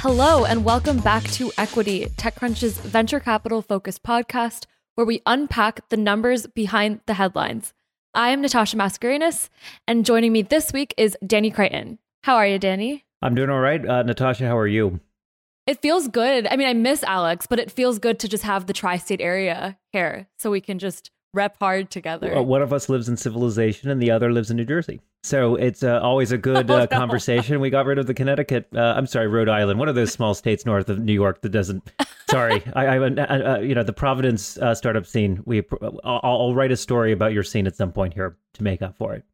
Hello, and welcome back to Equity, TechCrunch's venture capital focused podcast, where we unpack the numbers behind the headlines. I am Natasha Mascarenhas, and joining me this week is Danny Crichton. How are you, Danny? I'm doing all right. Uh, Natasha, how are you? It feels good. I mean, I miss Alex, but it feels good to just have the tri state area here so we can just rep hard together. Uh, one of us lives in civilization and the other lives in New Jersey. So it's uh, always a good oh, uh, no. conversation. We got rid of the Connecticut, uh, I'm sorry, Rhode Island, one of those small states north of New York that doesn't. Sorry, I, I uh, uh, you know, the Providence startup scene. We, I'll, I'll write a story about your scene at some point here to make up for it.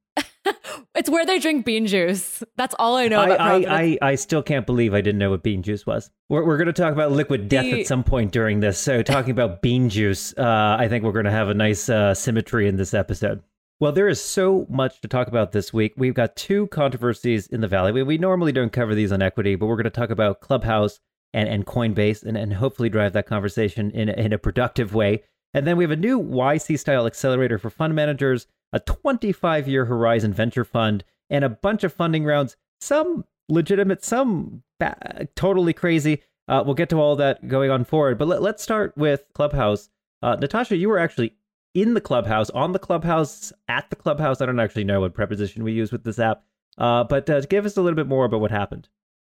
It's where they drink bean juice. That's all I know I, I, I, I, still can't believe I didn't know what bean juice was. We're, we're going to talk about liquid death the... at some point during this. So, talking about bean juice, uh, I think we're going to have a nice uh, symmetry in this episode. Well, there is so much to talk about this week. We've got two controversies in the Valley. We, we normally don't cover these on equity, but we're going to talk about Clubhouse and, and Coinbase and, and hopefully drive that conversation in, in a productive way. And then we have a new YC style accelerator for fund managers a 25 year horizon venture fund, and a bunch of funding rounds, some legitimate, some ba- totally crazy. Uh, we'll get to all that going on forward. But let, us start with Clubhouse. Uh, Natasha, you were actually in the Clubhouse, on the Clubhouse, at the Clubhouse. I don't actually know what preposition we use with this app. Uh, but uh, give us a little bit more about what happened.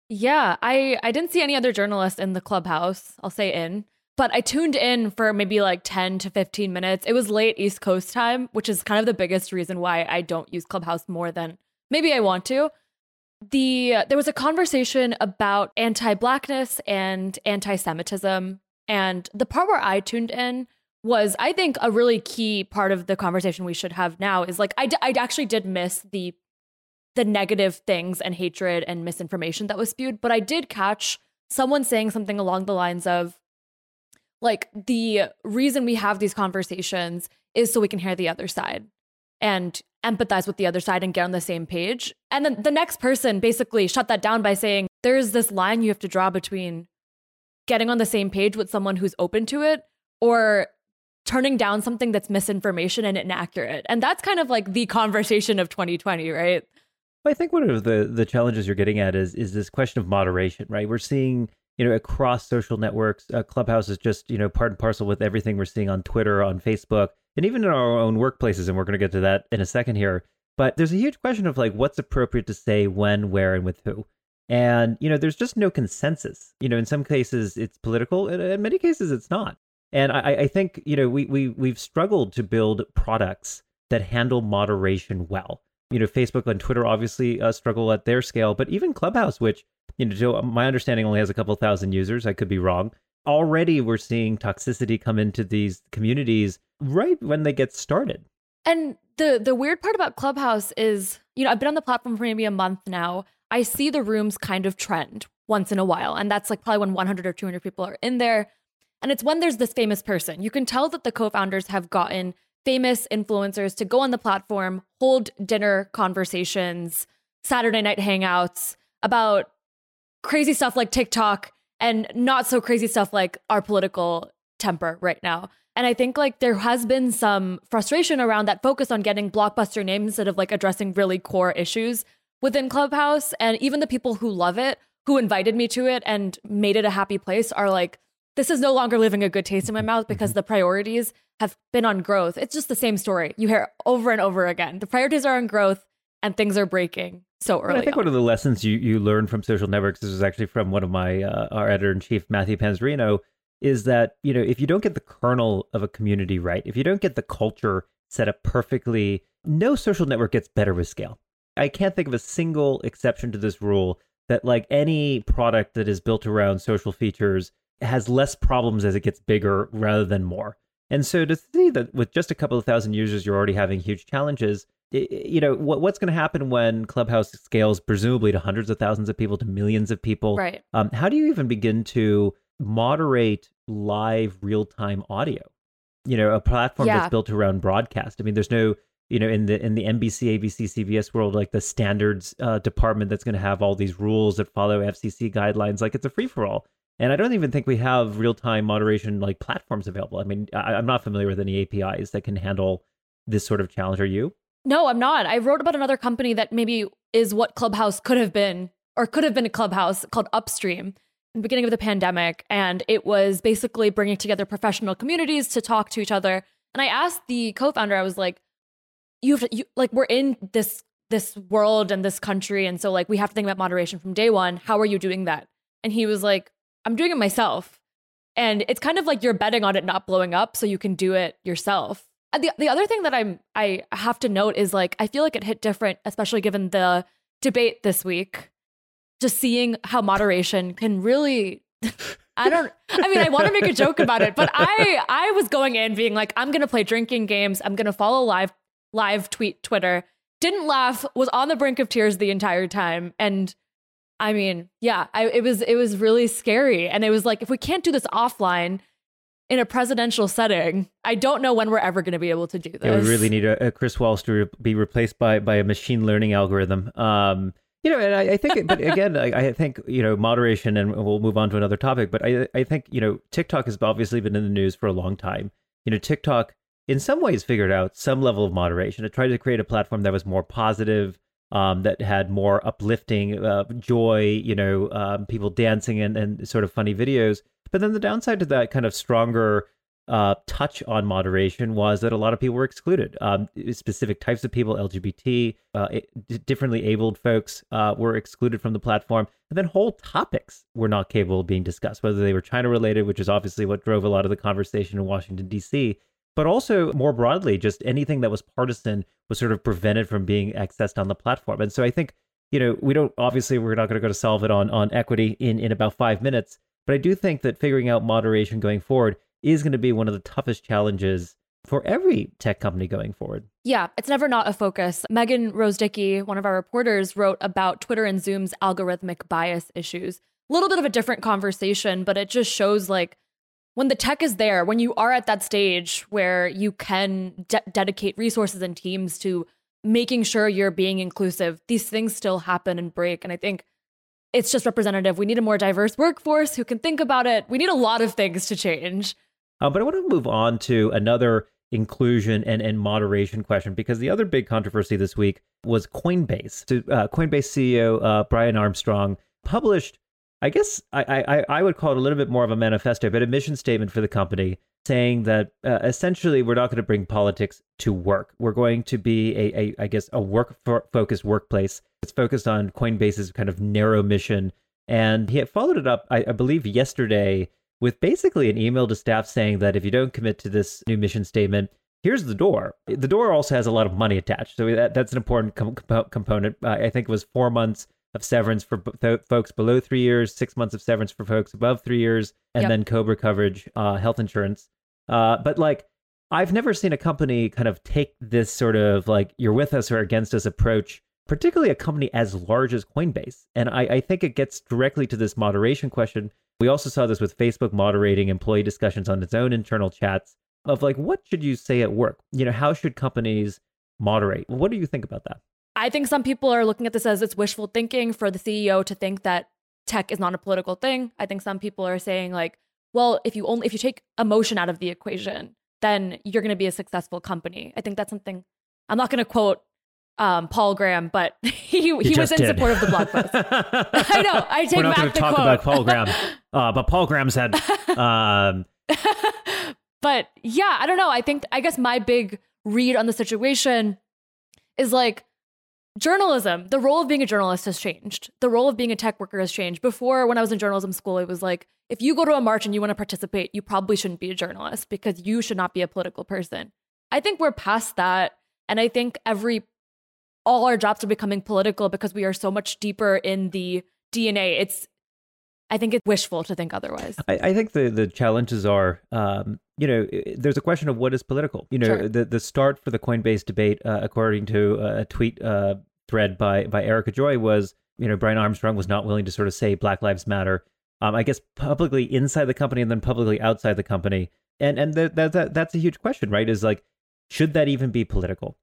Yeah, I, I didn't see any other journalists in the Clubhouse. I'll say in but I tuned in for maybe like 10 to 15 minutes. It was late East Coast time, which is kind of the biggest reason why I don't use Clubhouse more than maybe I want to. The there was a conversation about anti-blackness and anti-Semitism, and the part where I tuned in was I think a really key part of the conversation we should have now is like I, d- I actually did miss the the negative things and hatred and misinformation that was spewed, but I did catch someone saying something along the lines of like the reason we have these conversations is so we can hear the other side and empathize with the other side and get on the same page. And then the next person basically shut that down by saying there's this line you have to draw between getting on the same page with someone who's open to it or turning down something that's misinformation and inaccurate. And that's kind of like the conversation of 2020, right? I think one of the the challenges you're getting at is is this question of moderation, right? We're seeing you know, across social networks. Uh, Clubhouse is just, you know, part and parcel with everything we're seeing on Twitter, on Facebook, and even in our own workplaces. And we're going to get to that in a second here. But there's a huge question of like what's appropriate to say when, where, and with who. And, you know, there's just no consensus. You know, in some cases it's political, and in many cases it's not. And I, I think, you know, we, we, we've struggled to build products that handle moderation well. You know, Facebook and Twitter obviously uh, struggle at their scale, but even Clubhouse, which you know, Joe, my understanding only has a couple thousand users. I could be wrong. Already, we're seeing toxicity come into these communities right when they get started. And the the weird part about Clubhouse is, you know, I've been on the platform for maybe a month now. I see the rooms kind of trend once in a while, and that's like probably when 100 or 200 people are in there. And it's when there's this famous person. You can tell that the co-founders have gotten famous influencers to go on the platform, hold dinner conversations, Saturday night hangouts about crazy stuff like TikTok and not so crazy stuff like our political temper right now. And I think like there has been some frustration around that focus on getting blockbuster names instead of like addressing really core issues within Clubhouse. And even the people who love it, who invited me to it and made it a happy place, are like, this is no longer leaving a good taste in my mouth because mm-hmm. the priorities have been on growth. It's just the same story you hear over and over again. The priorities are on growth and things are breaking so early. I think on. one of the lessons you you learn from social networks this is actually from one of my uh, our editor in chief Matthew Panzarino is that you know if you don't get the kernel of a community right, if you don't get the culture set up perfectly, no social network gets better with scale. I can't think of a single exception to this rule that like any product that is built around social features has less problems as it gets bigger rather than more. And so to see that with just a couple of thousand users, you're already having huge challenges you know what, what's going to happen when clubhouse scales presumably to hundreds of thousands of people to millions of people? Right. Um, how do you even begin to moderate live real-time audio? You know a platform yeah. that's built around broadcast. I mean there's no you know in the in the nbc abc cbs world like the standards uh, department that's going to have all these rules that follow fcc guidelines like it's a free-for-all and i don't even think we have real-time moderation like platforms available i mean I, i'm not familiar with any apis that can handle this sort of challenge are you no, I'm not. I wrote about another company that maybe is what Clubhouse could have been or could have been a Clubhouse called Upstream. In the beginning of the pandemic, and it was basically bringing together professional communities to talk to each other. And I asked the co-founder, I was like, "You have to, you, like we're in this this world and this country, and so like we have to think about moderation from day one. How are you doing that?" And he was like, "I'm doing it myself." And it's kind of like you're betting on it not blowing up, so you can do it yourself. And the the other thing that I'm I have to note is like I feel like it hit different, especially given the debate this week just seeing how moderation can really I don't I mean I want to make a joke about it, but I I was going in being like I'm going to play drinking games, I'm going to follow live live tweet Twitter. Didn't laugh, was on the brink of tears the entire time and I mean, yeah, I, it was it was really scary and it was like if we can't do this offline in a presidential setting, I don't know when we're ever going to be able to do this. Yeah, we really need a, a Chris Wallace to be replaced by by a machine learning algorithm. Um, you know, and I, I think, but again, I, I, think you know moderation, and we'll move on to another topic. But I, I think you know, TikTok has obviously been in the news for a long time. You know, TikTok in some ways figured out some level of moderation. It tried to create a platform that was more positive, um, that had more uplifting uh, joy. You know, um, people dancing and, and sort of funny videos. But then the downside to that kind of stronger uh, touch on moderation was that a lot of people were excluded. Um, specific types of people, LGBT, uh, differently abled folks, uh, were excluded from the platform. And then whole topics were not capable of being discussed, whether they were China related, which is obviously what drove a lot of the conversation in Washington, D.C., but also more broadly, just anything that was partisan was sort of prevented from being accessed on the platform. And so I think, you know, we don't obviously we're not going to go to solve it on on equity in in about five minutes, but I do think that figuring out moderation going forward is going to be one of the toughest challenges for every tech company going forward. Yeah, it's never not a focus. Megan Rose Dickey, one of our reporters, wrote about Twitter and Zoom's algorithmic bias issues. A little bit of a different conversation, but it just shows like when the tech is there, when you are at that stage where you can de- dedicate resources and teams to making sure you're being inclusive, these things still happen and break. And I think it's just representative. We need a more diverse workforce who can think about it. We need a lot of things to change. Uh, but I want to move on to another inclusion and, and moderation question because the other big controversy this week was Coinbase. So, uh, Coinbase CEO uh, Brian Armstrong published, I guess I, I, I would call it a little bit more of a manifesto, but a mission statement for the company saying that uh, essentially we're not going to bring politics to work. We're going to be a, a I guess, a work focused workplace. It's focused on Coinbase's kind of narrow mission. And he followed it up, I, I believe, yesterday with basically an email to staff saying that if you don't commit to this new mission statement, here's the door. The door also has a lot of money attached. So that, that's an important com- component. I think it was four months of severance for b- folks below three years, six months of severance for folks above three years, and yep. then COBRA coverage, uh, health insurance. Uh, but like, I've never seen a company kind of take this sort of like you're with us or against us approach, particularly a company as large as Coinbase. And I, I think it gets directly to this moderation question we also saw this with Facebook moderating employee discussions on its own internal chats of like, what should you say at work? You know, how should companies moderate? What do you think about that? I think some people are looking at this as it's wishful thinking for the CEO to think that tech is not a political thing. I think some people are saying like, well, if you only if you take emotion out of the equation, then you're going to be a successful company. I think that's something I'm not going to quote um, Paul Graham, but he he was in did. support of the blog post. I know. I take We're not back the talk quote. about Paul Graham, uh, but Paul Graham said. Um, but yeah, I don't know. I think I guess my big read on the situation is like journalism. The role of being a journalist has changed. The role of being a tech worker has changed. Before, when I was in journalism school, it was like if you go to a march and you want to participate, you probably shouldn't be a journalist because you should not be a political person. I think we're past that. And I think every all our jobs are becoming political because we are so much deeper in the DNA. It's I think it's wishful to think otherwise. I, I think the the challenges are, um, you know, there's a question of what is political. You know, sure. the the start for the Coinbase debate, uh, according to a tweet uh, thread by by Erica Joy, was you know Brian Armstrong was not willing to sort of say Black Lives Matter. Um, I guess publicly inside the company and then publicly outside the company, and and that that that's a huge question, right? Is like, should that even be political?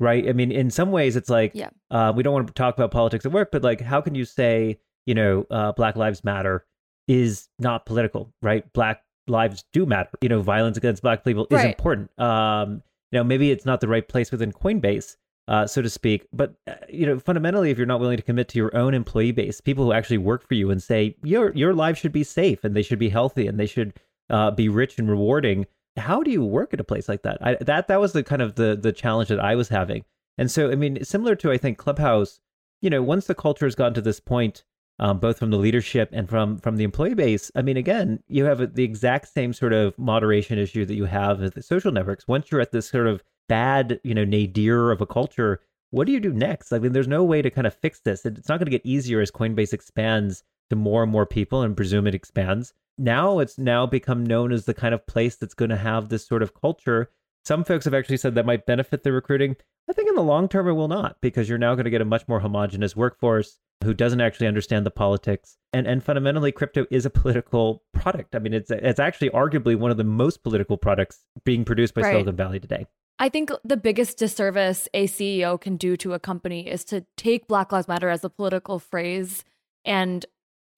right? I mean, in some ways, it's like, yeah. uh, we don't want to talk about politics at work, but like, how can you say, you know, uh, Black Lives Matter is not political, right? Black lives do matter. You know, violence against Black people is right. important. Um, you know, maybe it's not the right place within Coinbase, uh, so to speak. But uh, you know, fundamentally, if you're not willing to commit to your own employee base, people who actually work for you and say your your life should be safe and they should be healthy and they should uh, be rich and rewarding, how do you work at a place like that? I, that that was the kind of the the challenge that I was having. And so, I mean, similar to I think Clubhouse, you know, once the culture has gotten to this point, um, both from the leadership and from from the employee base, I mean, again, you have the exact same sort of moderation issue that you have with the social networks. Once you're at this sort of bad, you know, nadir of a culture, what do you do next? I mean, there's no way to kind of fix this. It's not going to get easier as Coinbase expands to more and more people and presume it expands. Now it's now become known as the kind of place that's going to have this sort of culture. Some folks have actually said that might benefit the recruiting. I think in the long term it will not because you're now going to get a much more homogenous workforce who doesn't actually understand the politics. And and fundamentally crypto is a political product. I mean it's it's actually arguably one of the most political products being produced by right. Silicon Valley today. I think the biggest disservice a CEO can do to a company is to take Black Lives Matter as a political phrase and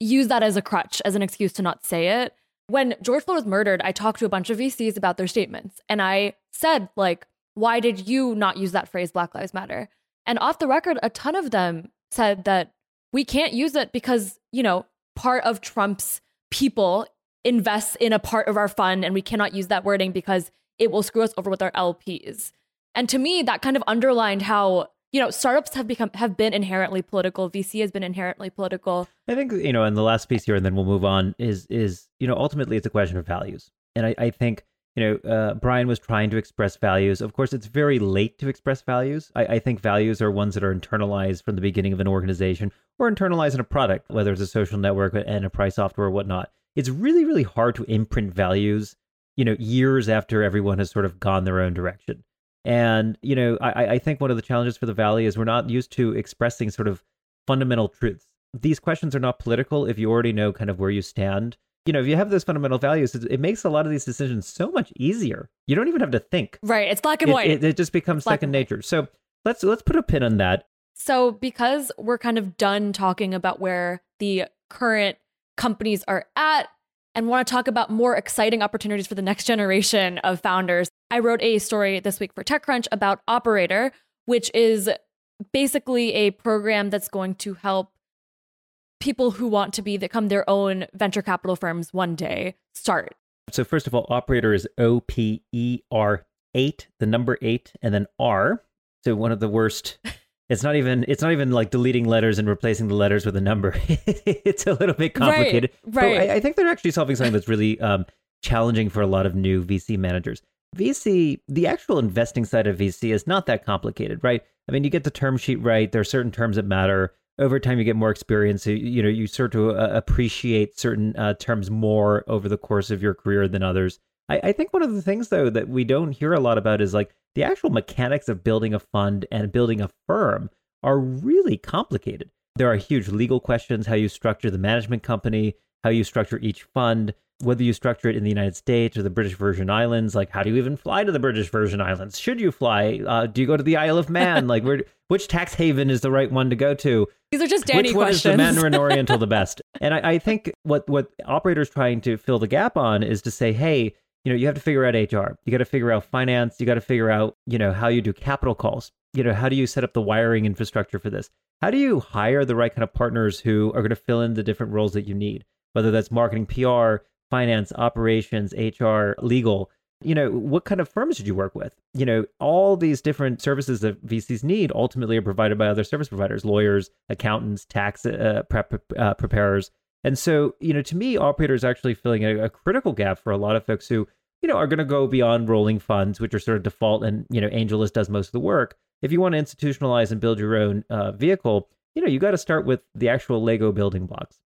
use that as a crutch, as an excuse to not say it. When George Floyd was murdered, I talked to a bunch of VCs about their statements. And I said, like, why did you not use that phrase, Black Lives Matter? And off the record, a ton of them said that we can't use it because, you know, part of Trump's people invests in a part of our fund and we cannot use that wording because it will screw us over with our LPs. And to me, that kind of underlined how you know startups have become have been inherently political. VC has been inherently political. I think you know, and the last piece here, and then we'll move on. Is is you know ultimately it's a question of values, and I, I think you know uh, Brian was trying to express values. Of course, it's very late to express values. I, I think values are ones that are internalized from the beginning of an organization or internalized in a product, whether it's a social network, enterprise software, or whatnot. It's really really hard to imprint values you know, years after everyone has sort of gone their own direction. And, you know, I, I think one of the challenges for the Valley is we're not used to expressing sort of fundamental truths. These questions are not political if you already know kind of where you stand. You know, if you have those fundamental values, it, makes a lot of these decisions so much easier. You don't even have to think. Right. It's black and white. It, it just becomes second nature. So let's let's put a pin on that. So because we're kind of done talking about where the current companies are at and want to talk about more exciting opportunities for the next generation of founders, I wrote a story this week for TechCrunch about Operator, which is basically a program that's going to help people who want to be become their own venture capital firms one day start. So first of all, Operator is O P E R 8, the number 8 and then R. So one of the worst It's not even it's not even like deleting letters and replacing the letters with a number. it's a little bit complicated. Right. right. I, I, think they're actually solving something that's really um, challenging for a lot of new VC managers. VC, the actual investing side of VC is not that complicated, right? I mean, you get the term sheet right. There are certain terms that matter. Over time, you get more experience. You, you know, you start to uh, appreciate certain uh, terms more over the course of your career than others. I, I think one of the things though that we don't hear a lot about is like the actual mechanics of building a fund and building a firm are really complicated. There are huge legal questions how you structure the management company, how you structure each fund, whether you structure it in the United States or the British Virgin Islands. Like, how do you even fly to the British Virgin Islands? Should you fly? Uh, do you go to the Isle of Man? like, where, which tax haven is the right one to go to? These are just Danny which questions. Which one is the Mandarin Oriental the best? And I, I think what what operators trying to fill the gap on is to say, hey, you know, you have to figure out HR. You got to figure out finance. You got to figure out, you know, how you do capital calls. You know, how do you set up the wiring infrastructure for this? How do you hire the right kind of partners who are going to fill in the different roles that you need, whether that's marketing, PR, finance, operations, HR, legal? You know, what kind of firms did you work with? You know, all these different services that VCs need ultimately are provided by other service providers, lawyers, accountants, tax uh, prep, uh, preparers. And so, you know, to me, Operator is actually filling a, a critical gap for a lot of folks who you know, are going to go beyond rolling funds, which are sort of default, and you know, AngelList does most of the work. If you want to institutionalize and build your own uh, vehicle, you know, you got to start with the actual Lego building blocks.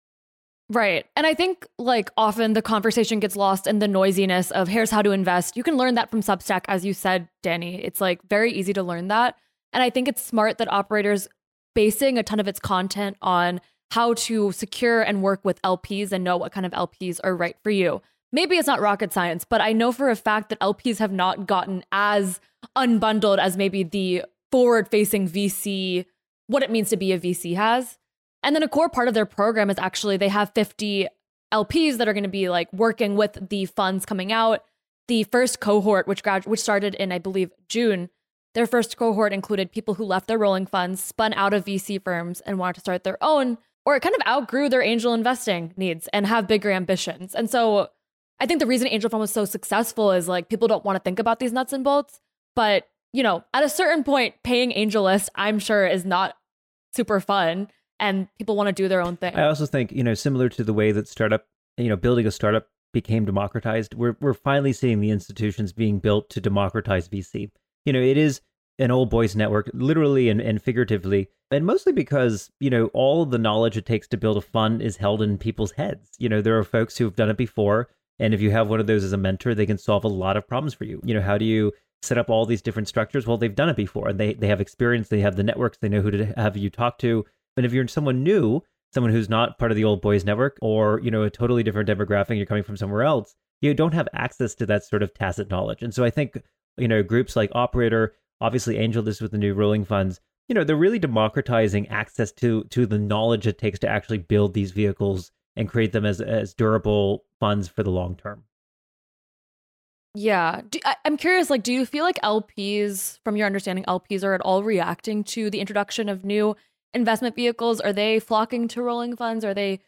Right. And I think like often the conversation gets lost in the noisiness of here's how to invest. You can learn that from Substack, as you said, Danny. It's like very easy to learn that. And I think it's smart that operators basing a ton of its content on how to secure and work with LPs and know what kind of LPs are right for you maybe it's not rocket science, but I know for a fact that LPs have not gotten as unbundled as maybe the forward facing VC, what it means to be a VC has. And then a core part of their program is actually they have 50 LPs that are going to be like working with the funds coming out. The first cohort, which grad- which started in I believe June, Their first cohort included people who left their rolling funds, spun out of VC firms, and wanted to start their own, or it kind of outgrew their angel investing needs and have bigger ambitions. And so I think the reason Angel Fund was so successful is like people don't want to think about these nuts and bolts. But, you know, at a certain point, paying AngelList, I'm sure, is not super fun and people want to do their own thing. I also think, you know, similar to the way that startup, you know, building a startup became democratized, we're we're finally seeing the institutions being built to democratize VC. You know, it is an old boys network, literally and, and figuratively, and mostly because, you know, all the knowledge it takes to build a fund is held in people's heads. You know, there are folks who've done it before. And if you have one of those as a mentor, they can solve a lot of problems for you. You know, how do you set up all these different structures? Well, they've done it before and they, they have experience, they have the networks, they know who to have you talk to. But if you're someone new, someone who's not part of the old boys network or, you know, a totally different demographic, you're coming from somewhere else, you don't have access to that sort of tacit knowledge. And so I think, you know, groups like Operator, obviously AngelList with the new rolling funds, you know, they're really democratizing access to to the knowledge it takes to actually build these vehicles and create them as as durable funds for the long term. Yeah. Do, I, am curious, like, do you feel like LPs, from your understanding, LPs are at all reacting to the introduction of new investment vehicles? Are they flocking to rolling funds? Are they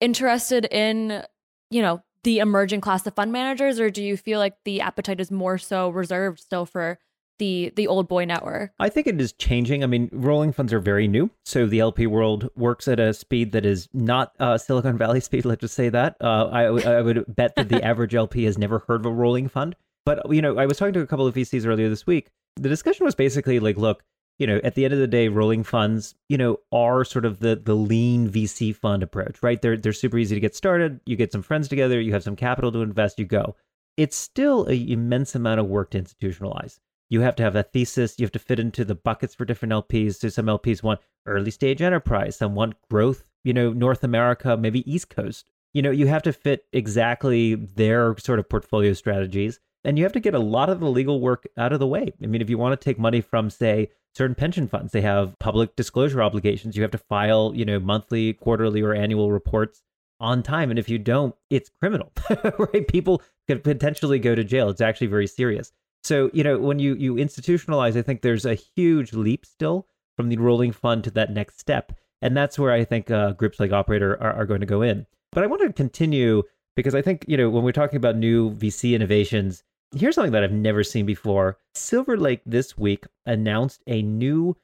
interested in, you know, the emerging class of fund managers? Or do you feel like the appetite is more so reserved still for the the old boy network? I think it is changing. I mean, rolling funds are very new, so the LP world works at a speed that is not uh, Silicon Valley speed. Let's just say that. Uh, I, I would bet that the average LP has never heard of a rolling fund. But you know, I was talking to a couple of VCs earlier this week. The discussion was basically like, look, you know, at the end of the day, rolling funds, you know, are sort of the the lean VC fund approach, right? They're they're super easy to get started. You get some friends together, you have some capital to invest, you go. It's still an immense amount of work to institutionalize you have to have a thesis. You have to fit into the buckets for different LPs. So some LPs want early stage enterprise, some want growth, you know, North America, maybe East Coast. You know, you have to fit exactly their sort of portfolio strategies. And you have to get a lot of the legal work out of the way. I mean, if you want to take money from, say, certain pension funds, they have public disclosure obligations. You have to file, you know, monthly, quarterly, or annual reports on time. And if you don't, it's criminal, right? People could potentially go to jail. It's actually very serious. So, you know, when you you institutionalize, I think there's a huge leap still from the rolling fund to that next step. And that's where I think uh, groups like Operator are, are going to go in. But I want to continue because I think, you know, when we're talking about new VC innovations, here's something that I've never seen before. Silver Lake this week announced a new,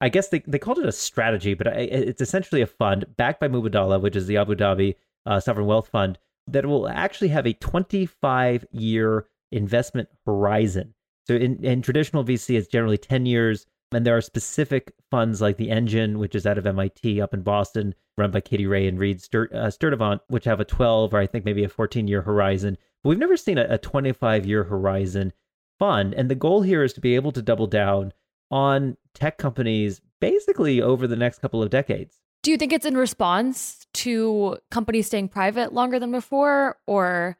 I guess they, they called it a strategy, but it's essentially a fund backed by Mubadala, which is the Abu Dhabi uh, Sovereign Wealth Fund, that will actually have a 25 year investment horizon. So in, in traditional VC, it's generally 10 years. And there are specific funds like the Engine, which is out of MIT up in Boston, run by Katie Rae and Reed Stur- uh, which have a 12 or I think maybe a 14 year horizon. But we've never seen a, a 25 year horizon fund. And the goal here is to be able to double down on tech companies basically over the next couple of decades. Do you think it's in response to companies staying private longer than before, or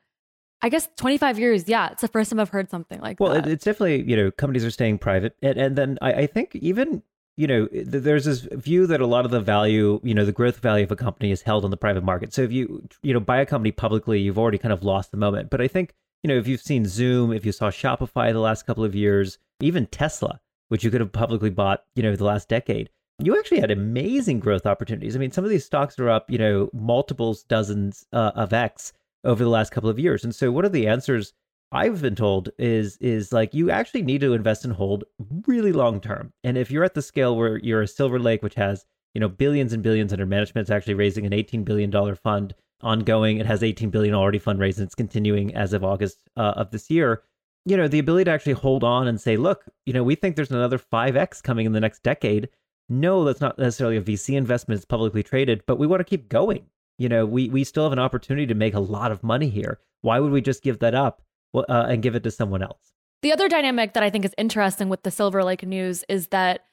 I guess 25 years, yeah, it's the first time I've heard something like well, that. Well, it's definitely, you know, companies are staying private. And, and then I, I think even, you know, there's this view that a lot of the value, you know, the growth value of a company is held on the private market. So if you, you know, buy a company publicly, you've already kind of lost the moment. But I think, you know, if you've seen Zoom, if you saw Shopify the last couple of years, even Tesla, which you could have publicly bought, you know, the last decade, you actually had amazing growth opportunities. I mean, some of these stocks are up, you know, multiples, dozens uh, of X over the last couple of years. And so what are the answers I've been told is is like you actually need to invest and hold really long term. And if you're at the scale where you're a Silver Lake, which has you know billions and billions under management, it's actually raising an 18 billion dollar fund ongoing. It has 18 billion already fundraised, and it's continuing as of August uh, of this year. You know the ability to actually hold on and say, look, you know we think there's another 5x coming in the next decade. No, that's not necessarily a VC investment; it's publicly traded, but we want to keep going. You know, we we still have an opportunity to make a lot of money here. Why would we just give that up uh, and give it to someone else? The other dynamic that I think is interesting with the Silver Lake news is that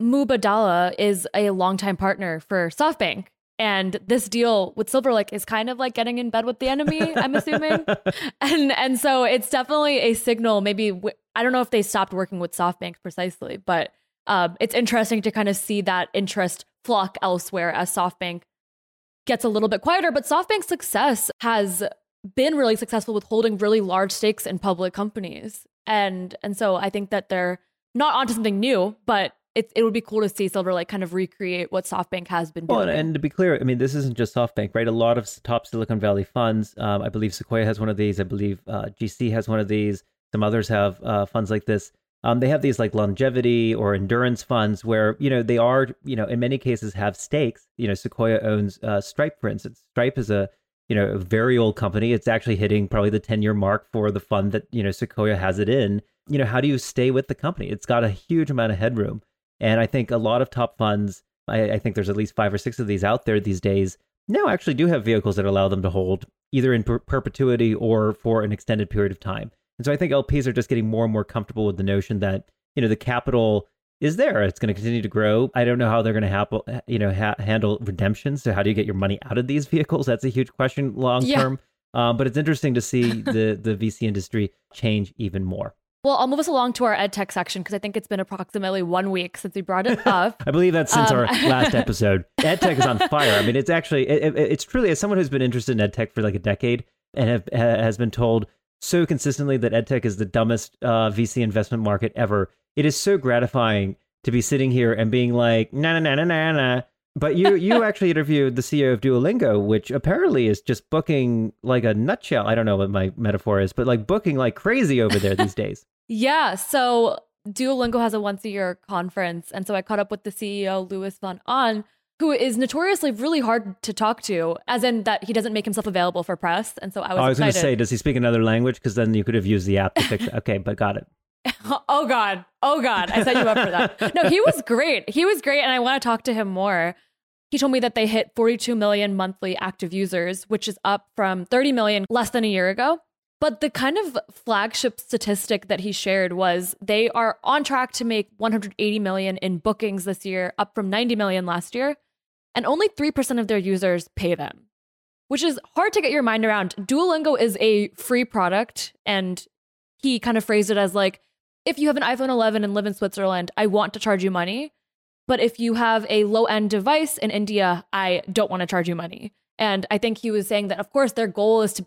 Mubadala is a longtime partner for SoftBank. And this deal with Silver Lake is kind of like getting in bed with the enemy, I'm assuming. and and so it's definitely a signal. Maybe w- I don't know if they stopped working with SoftBank precisely, but um, it's interesting to kind of see that interest flock elsewhere as SoftBank gets a little bit quieter. But SoftBank's success has been really successful with holding really large stakes in public companies. And and so I think that they're not onto something new, but it, it would be cool to see Silver Lake kind of recreate what SoftBank has been doing. Well, and to be clear, I mean, this isn't just SoftBank, right? A lot of top Silicon Valley funds, um, I believe Sequoia has one of these. I believe uh, GC has one of these. Some others have uh, funds like this. Um, they have these like longevity or endurance funds where you know they are you know in many cases have stakes. You know, Sequoia owns uh, Stripe, for instance. Stripe is a you know a very old company. It's actually hitting probably the ten year mark for the fund that you know Sequoia has it in. You know, how do you stay with the company? It's got a huge amount of headroom. And I think a lot of top funds, I, I think there's at least five or six of these out there these days, now actually do have vehicles that allow them to hold either in per- perpetuity or for an extended period of time. And so I think LPs are just getting more and more comfortable with the notion that, you know, the capital is there. It's going to continue to grow. I don't know how they're going to ha- you know, ha- handle redemptions. So how do you get your money out of these vehicles? That's a huge question long term. Yeah. Um, but it's interesting to see the the VC industry change even more. Well, I'll move us along to our ed tech section because I think it's been approximately one week since we brought it up. I believe that's since um, our last episode. Ed tech is on fire. I mean, it's actually it, it, it's truly as someone who's been interested in ed tech for like a decade and have, has been told so consistently that ed tech is the dumbest uh, VC investment market ever. It is so gratifying to be sitting here and being like, na na na na na na. But you you actually interviewed the CEO of Duolingo, which apparently is just booking like a nutshell. I don't know what my metaphor is, but like booking like crazy over there these days. Yeah. So Duolingo has a once a year conference. And so I caught up with the CEO, Luis von Ahn, who is notoriously really hard to talk to, as in that he doesn't make himself available for press. And so I was. Oh, I was going to say, does he speak another language? Because then you could have used the app to fix it. Okay, but got it. oh God. Oh God. I set you up for that. No, he was great. He was great. And I want to talk to him more. He told me that they hit 42 million monthly active users, which is up from 30 million less than a year ago. But the kind of flagship statistic that he shared was they are on track to make 180 million in bookings this year, up from 90 million last year, and only 3% of their users pay them, which is hard to get your mind around. Duolingo is a free product, and he kind of phrased it as like, if you have an iPhone 11 and live in Switzerland, I want to charge you money. But if you have a low end device in India, I don't want to charge you money. And I think he was saying that, of course, their goal is to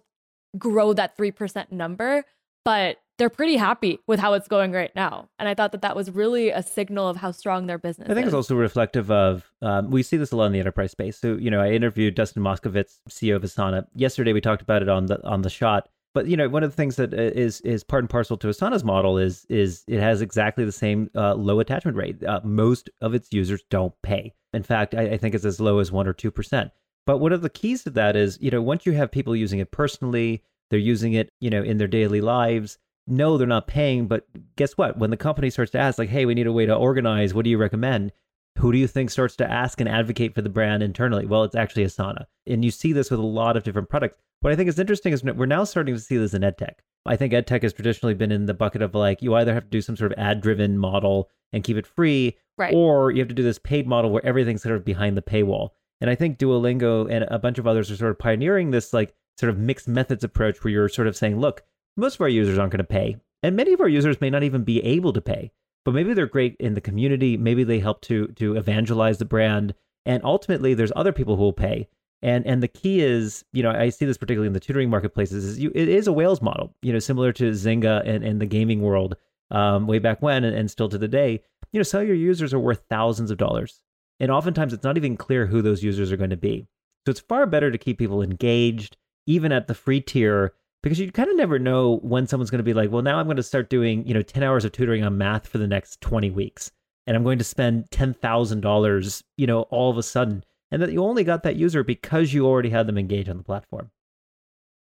grow that 3% number, but they're pretty happy with how it's going right now. And I thought that that was really a signal of how strong their business I think is. it's also reflective of, um, we see this a lot in the enterprise space. So, you know, I interviewed Dustin Moskovitz, CEO of Asana. Yesterday, we talked about it on the, on the shot. But you know, one of the things that uh, is is part and parcel to Asana's model is is it has exactly the same uh, low attachment rate. Uh, most of its users don't pay. In fact, I, I think it's as low as one or two percent. But one of the keys to that is, you know, once you have people using it personally, they're using it, you know, in their daily lives. No, they're not paying, but guess what? When the company starts to ask, like, hey, we need a way to organize, what do you recommend? Who do you think starts to ask and advocate for the brand internally? Well, it's actually Asana. And you see this with a lot of different products. What I think is interesting is we're now starting to see this in EdTech. I think EdTech has traditionally been in the bucket of like, you either have to do some sort of ad driven model and keep it free, right. or you have to do this paid model where everything's sort of behind the paywall. And I think Duolingo and a bunch of others are sort of pioneering this like sort of mixed methods approach where you're sort of saying, look, most of our users aren't going to pay. And many of our users may not even be able to pay, but maybe they're great in the community. Maybe they help to to evangelize the brand. And ultimately, there's other people who will pay. And and the key is, you know, I see this particularly in the tutoring marketplaces, is you it is a whales model, you know, similar to Zynga and, and the gaming world um, way back when and, and still to the day. You know, some of your users are worth thousands of dollars. And oftentimes it's not even clear who those users are going to be. So it's far better to keep people engaged even at the free tier because you kind of never know when someone's going to be like, well, now I'm going to start doing, you know, 10 hours of tutoring on math for the next 20 weeks. And I'm going to spend $10,000, you know, all of a sudden. And that you only got that user because you already had them engage on the platform.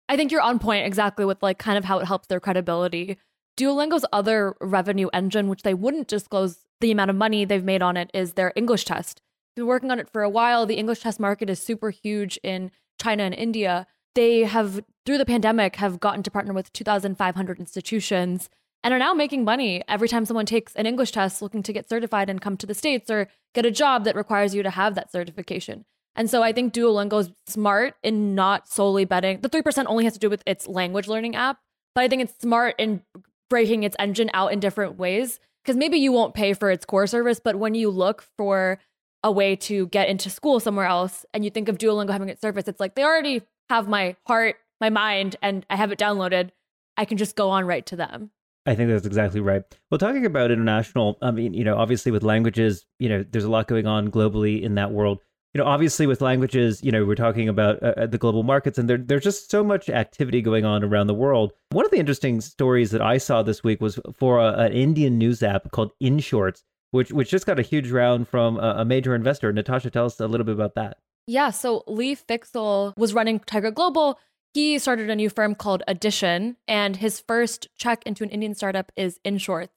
I think you're on point exactly with like kind of how it helps their credibility. Duolingo's other revenue engine, which they wouldn't disclose the amount of money they've made on it, is their English test. Been working on it for a while. The English test market is super huge in China and India they have through the pandemic have gotten to partner with 2500 institutions and are now making money every time someone takes an english test looking to get certified and come to the states or get a job that requires you to have that certification. And so i think duolingo is smart in not solely betting the 3% only has to do with its language learning app but i think it's smart in breaking its engine out in different ways because maybe you won't pay for its core service but when you look for a way to get into school somewhere else and you think of duolingo having its service it's like they already have my heart, my mind, and I have it downloaded, I can just go on right to them. I think that's exactly right. Well, talking about international, I mean, you know, obviously with languages, you know, there's a lot going on globally in that world. You know, obviously with languages, you know, we're talking about uh, uh the global markets, and there, there's just so much activity going on around the world. One of the interesting stories that I saw this week was for a, an Indian news app called InShorts, which which just got a huge round from a, a major investor. Natasha, tell us a little bit about that. Yeah, so Lee Fixel was running Tiger Global he started a new firm called Addition, and his first check into an Indian startup is InShorts,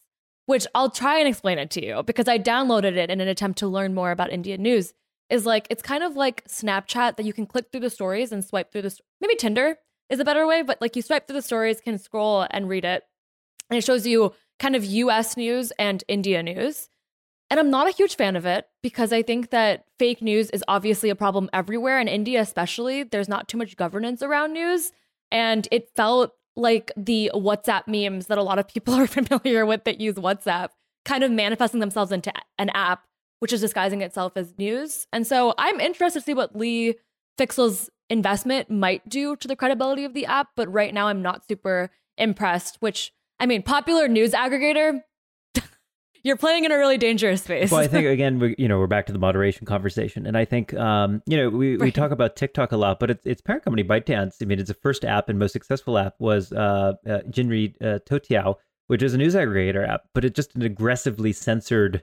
which I'll try and explain it to you because I downloaded it in an attempt to learn more about Indian news. Is like it's kind of like Snapchat that you can click through the stories and swipe through the maybe Tinder is a better way, but like you swipe through the stories, can scroll and read it, and it shows you kind of U.S. news and India news. And I'm not a huge fan of it because I think that fake news is obviously a problem everywhere. In India, especially, there's not too much governance around news. And it felt like the WhatsApp memes that a lot of people are familiar with that use WhatsApp kind of manifesting themselves into an app, which is disguising itself as news. And so I'm interested to see what Lee Fixel's investment might do to the credibility of the app. But right now, I'm not super impressed, which I mean, popular news aggregator, you're playing in a really dangerous space. well, I think again, we you know we're back to the moderation conversation, and I think um, you know we, right. we talk about TikTok a lot, but it's, its parent company ByteDance. I mean, its first app and most successful app was uh, uh, Jinri uh, Toutiao, which is a news aggregator app, but it's just an aggressively censored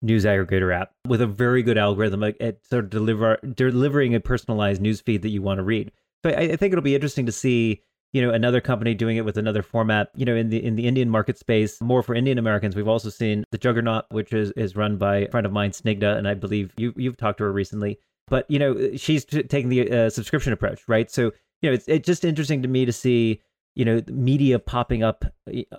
news aggregator app with a very good algorithm at sort of deliver delivering a personalized news feed that you want to read. So I, I think it'll be interesting to see you know another company doing it with another format you know in the in the indian market space more for indian americans. We've also seen the juggernaut which is is run by a friend of mine Snigdha and i believe you you've talked to her recently. But you know she's t- taking the uh, subscription approach right? So you know it's, it's just interesting to me to see you know media popping up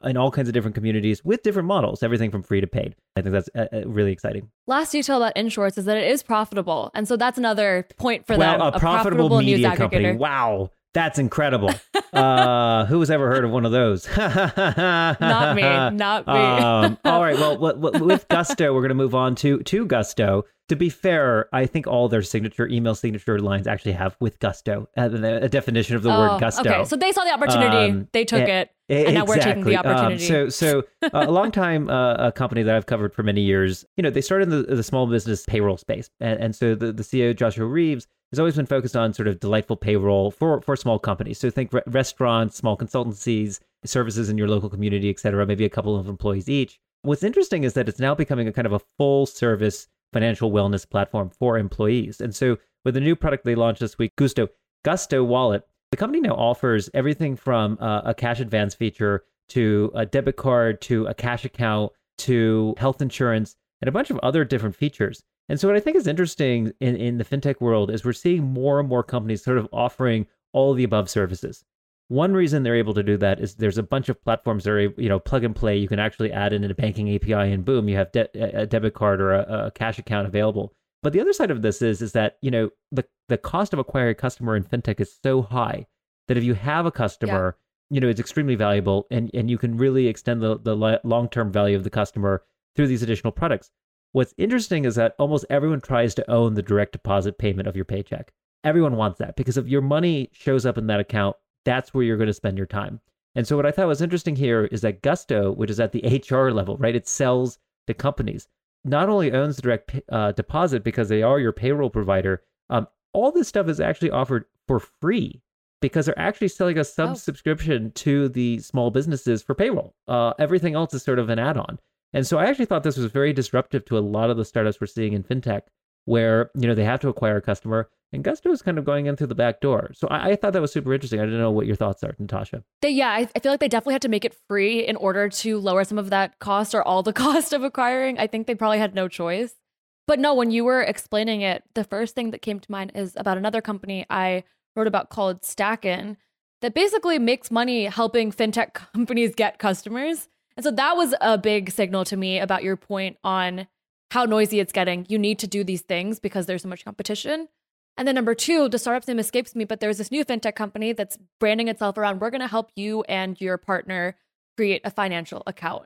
in all kinds of different communities with different models everything from free to paid. I think that's uh, uh really exciting. Last detail about InShorts is that it is profitable. And so that's another point for well, them a, a profitable, profitable media company. wow that's incredible. Uh, who has ever heard of one of those? not me. Not me. um, all right. Well, with Gusto, we're going to move on to to Gusto. To be fair, I think all their signature email signature lines actually have with Gusto uh, a definition of the oh, word Gusto. Okay, so they saw the opportunity, um, they took it, and now we're taking the um, opportunity. Um, so, so uh, a long time uh, a company that I've covered for many years. You know, they started in the, the small business payroll space, and, and so the, the CEO Joshua Reeves has always been focused on sort of delightful payroll for, for small companies. So think re- restaurants, small consultancies, services in your local community, et cetera, maybe a couple of employees each. What's interesting is that it's now becoming a kind of a full service financial wellness platform for employees. And so with the new product they launched this week, Gusto, Gusto Wallet, the company now offers everything from uh, a cash advance feature to a debit card to a cash account to health insurance and a bunch of other different features. And so what I think is interesting in, in the fintech world is we're seeing more and more companies sort of offering all of the above services. One reason they're able to do that is there's a bunch of platforms that are you know plug and play. You can actually add in a banking API, and boom, you have de- a debit card or a, a cash account available. But the other side of this is is that you know the the cost of acquiring a customer in fintech is so high that if you have a customer, yeah. you know it's extremely valuable, and and you can really extend the the long term value of the customer through these additional products. What's interesting is that almost everyone tries to own the direct deposit payment of your paycheck. Everyone wants that because if your money shows up in that account, that's where you're going to spend your time. And so, what I thought was interesting here is that Gusto, which is at the HR level, right, it sells to companies, not only owns the direct uh, deposit because they are your payroll provider, um, all this stuff is actually offered for free because they're actually selling a sub subscription oh. to the small businesses for payroll. Uh, everything else is sort of an add on. And so I actually thought this was very disruptive to a lot of the startups we're seeing in fintech, where you know they have to acquire a customer, and Gusto is kind of going in through the back door. So I, I thought that was super interesting. I didn't know what your thoughts are, Natasha. They, yeah, I, I feel like they definitely had to make it free in order to lower some of that cost or all the cost of acquiring. I think they probably had no choice. But no, when you were explaining it, the first thing that came to mind is about another company I wrote about called Stackin that basically makes money helping fintech companies get customers. And so that was a big signal to me about your point on how noisy it's getting. You need to do these things because there's so much competition. And then number two, the startup's name escapes me, but there's this new fintech company that's branding itself around we're going to help you and your partner create a financial account.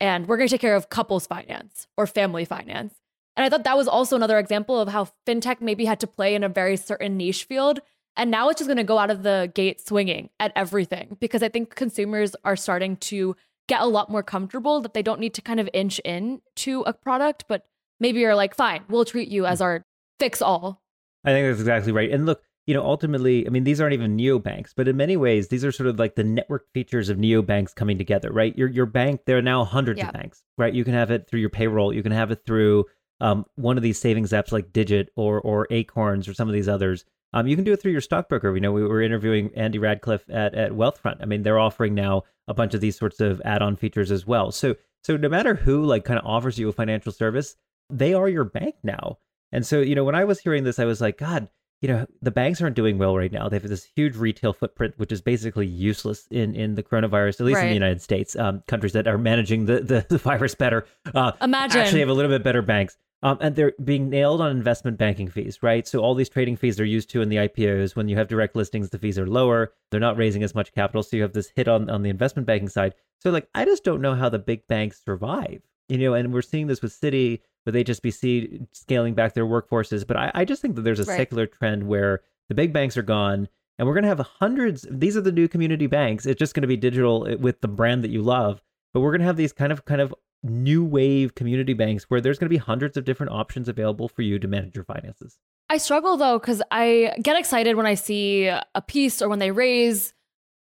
And we're going to take care of couples finance or family finance. And I thought that was also another example of how fintech maybe had to play in a very certain niche field. And now it's just going to go out of the gate swinging at everything because I think consumers are starting to get a lot more comfortable that they don't need to kind of inch in to a product, but maybe you're like, fine, we'll treat you as our fix all. I think that's exactly right. And look, you know, ultimately, I mean, these aren't even neobanks, but in many ways, these are sort of like the network features of neobanks coming together, right? Your your bank, there are now hundreds yeah. of banks, right? You can have it through your payroll, you can have it through um, one of these savings apps like Digit or or Acorns or some of these others. Um, you can do it through your stockbroker. You know, we were interviewing Andy Rachleff at at Wealthfront. I mean, they're offering now a bunch of these sorts of add-on features as well. So so no matter who like kind of offers you a financial service, they are your bank now. And so you know, when I was hearing this, I was like, God you know the banks aren't doing well right now. They have this huge retail footprint, which is basically useless in, in the coronavirus, at least right. in the United States. Um, countries that are managing the, the, the virus better, uh, imagine actually have a little bit better banks. Um, and they're being nailed on investment banking fees, right? So all these trading fees are used to in the IPOs. When you have direct listings, the fees are lower. They're not raising as much capital, so you have this hit on on the investment banking side. So like, I just don't know how the big banks survive, you know. And we're seeing this with Citi with HSBC scaling back their workforces. But I, I just think that there's a right. secular trend where the big banks are gone and we're going to have hundreds. These are the new community banks. It's just going to be digital eh, with the brand that you love. But we're going to have these kind of kind of new wave community banks where there's going to be hundreds of different options available for you to manage your finances. I struggle though because I get excited when I see a piece or when they raise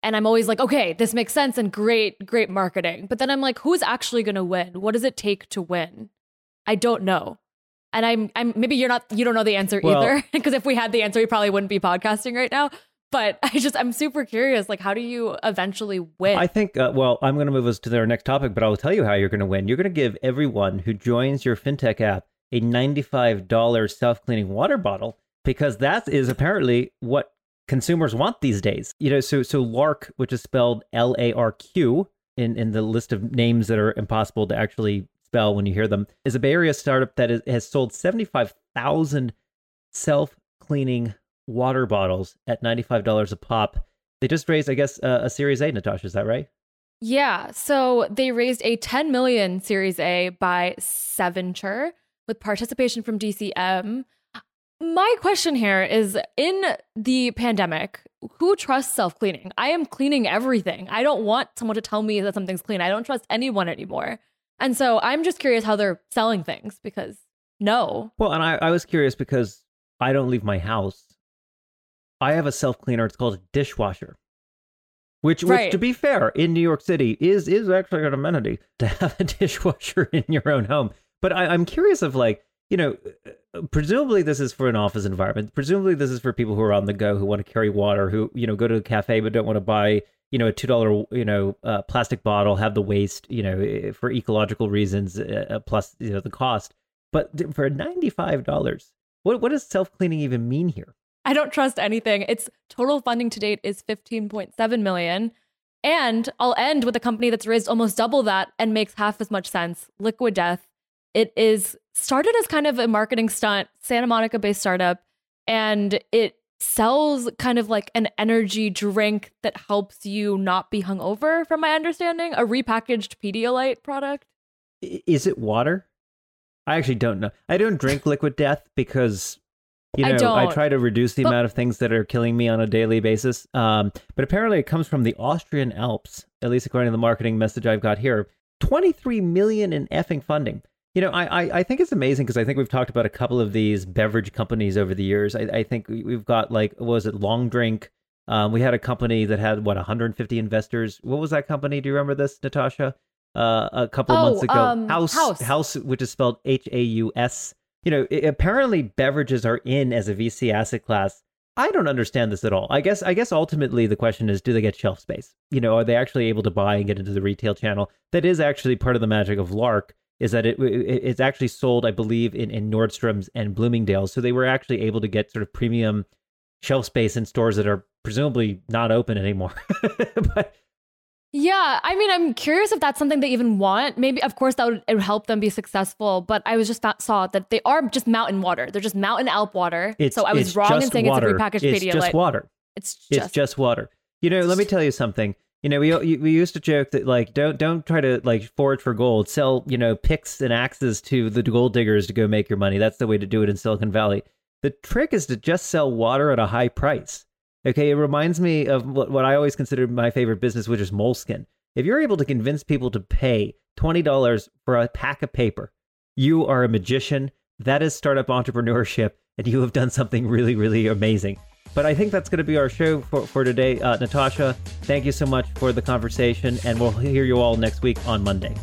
and I'm always like, okay, this makes sense and great, great marketing. But then I'm like, who's actually going to win? What does it take to win? I don't know. And I'm I'm maybe you're not you don't know the answer well, either because if we had the answer we probably wouldn't be podcasting right now. But I just I'm super curious like how do you eventually win? I think uh, well I'm going to move us to our next topic but I'll tell you how you're going to win. You're going to give everyone who joins your fintech app a $95 self-cleaning water bottle because that is apparently what consumers want these days. You know so so Larq which is spelled L A R Q in in the list of names that are impossible to actually spell when you hear them, is a Bay Area startup that is, has sold 75,000 self cleaning water bottles at $95 a pop. They just raised, I guess, uh, a Series A, Natasha. Is that right? Yeah. So they raised a 10 million Series A by Seventure with participation from DCM. My question here is in the pandemic, who trusts self cleaning? I am cleaning everything. I don't want someone to tell me that something's clean. I don't trust anyone anymore. And so I'm just curious how they're selling things because no. Well, and I, I was curious because I don't leave my house. I have a self cleaner. It's called a dishwasher, which, right. which, to be fair, in New York City is is actually an amenity to have a dishwasher in your own home. But I, I'm curious of like, you know, presumably this is for an office environment. Presumably this is for people who are on the go who want to carry water, who you know go to a cafe but don't want to buy you know a two dollar you know uh, plastic bottle have the waste you know eh, for ecological reasons uh, uh plus you know the cost but for ninety five dollars what what does self cleaning even mean here? I don't trust anything. Its total funding to date is fifteen point seven million. And I'll end with a company that's raised almost double that and makes half as much sense. Liquid Death. It is started as kind of a marketing stunt, Santa Monica based startup, and it sells kind of like an energy drink that helps you not be hungover, from my understanding, a repackaged Pedialyte product. Is it water? I actually don't know. I don't drink Liquid Death because you know I, I try to reduce the but, amount of things that are killing me on a daily basis. Um, but apparently, it comes from the Austrian Alps, at least according to the marketing message I've got here. Twenty-three million in effing funding. You know, I, I, I think it's amazing because I think we've talked about a couple of these beverage companies over the years. I, I think we've got like, was it Long Drink? Um, we had a company that had what 150 investors. What was that company? Do you remember this, Natasha? Uh, a couple of oh, months ago, um, House, Haus, Haus, which is spelled H A U S. You know, apparently beverages are in as a VC asset class. I don't understand this at all. I guess I guess ultimately the question is do they get shelf space? You know, are they actually able to buy and get into the retail channel? That is actually part of the magic of Larq is that it, it, it's actually sold, I believe, in, in Nordstrom's and Bloomingdale's. So they were actually able to get sort of premium shelf space in stores that are presumably not open anymore. but yeah, I mean, I'm curious if that's something they even want. Maybe, of course, that would, would help them be successful. But I was just saw that they are just mountain water. They're just mountain Alp water. It's, so I was wrong in saying water. it's a repackaged it's Pedialyte. just water. It's just, it's just water. You know, let me tell you something. You know, we we used to joke that like don't don't try to like forage for gold. Sell you know picks and axes to the gold diggers to go make your money. That's the way to do it in Silicon Valley. The trick is to just sell water at a high price. Okay, it reminds me of what, what I always considered my favorite business, which is Moleskine. If you're able to convince people to pay $20 for a pack of paper, you are a magician. That is startup entrepreneurship, and you have done something really, really amazing. But I think that's going to be our show for, for today. Uh, Natasha, thank you so much for the conversation, and we'll hear you all next week on Monday.